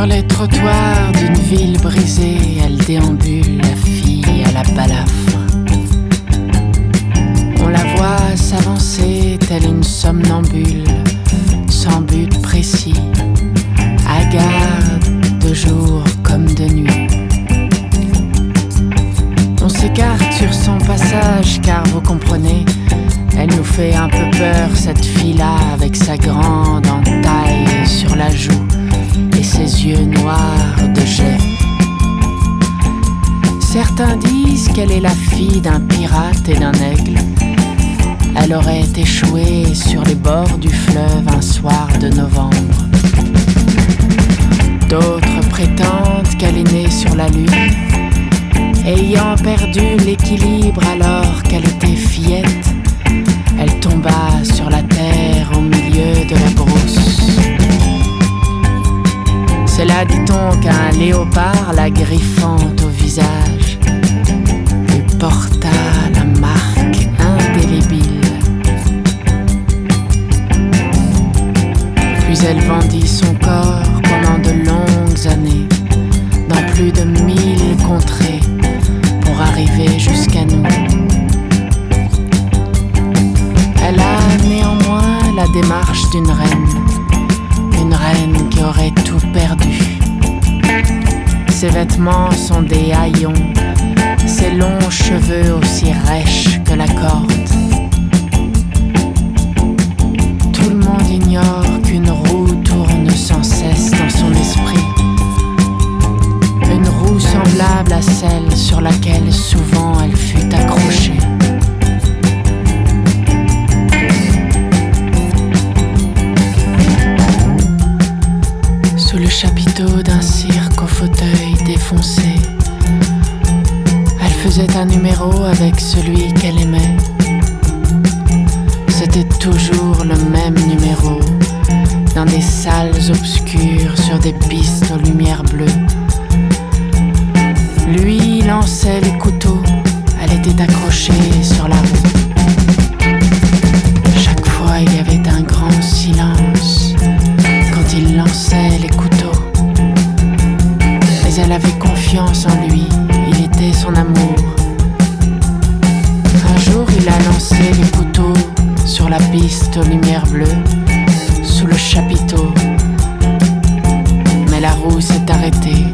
Sur les trottoirs d'une ville brisée, elle déambule, la fille à la balafre. On la voit s'avancer telle une somnambule, sans but précis, hagarde de jour comme de nuit. On s'écarte sur son passage car vous comprenez, elle nous fait un peu peur cette fille-là avec sa grande entaille sur la joue yeux noirs de jet. Certains disent qu'elle est la fille d'un pirate et d'un aigle. Elle aurait échoué sur les bords du fleuve un soir de novembre. D'autres prétendent qu'elle est née sur la lune, ayant perdu l'équilibre alors qu'elle était fillette. Dit-on, qu'un léopard la griffante au visage lui porta la marque indélébile. Puis elle vendit son corps pendant de longues années dans plus de mille contrées pour arriver jusqu'à nous. Elle a néanmoins la démarche d'une reine, une reine qui aurait tout perdu. Ses vêtements sont des haillons, ses longs cheveux aussi rêches que la corde. Tout le monde ignore qu'une roue tourne sans cesse dans son esprit. Une roue semblable à celle sur laquelle souvent chapiteau d'un cirque au fauteuil défoncé, elle faisait un numéro avec celui qu'elle aimait. C'était toujours le même numéro, dans des salles obscures sur des pistes aux lumières bleues. Lui lançait les couteaux, elle était accrochée elle avait confiance en lui, il était son amour. Un jour il a lancé les couteaux sur la piste aux lumières bleues, sous le chapiteau. Mais la roue s'est arrêtée.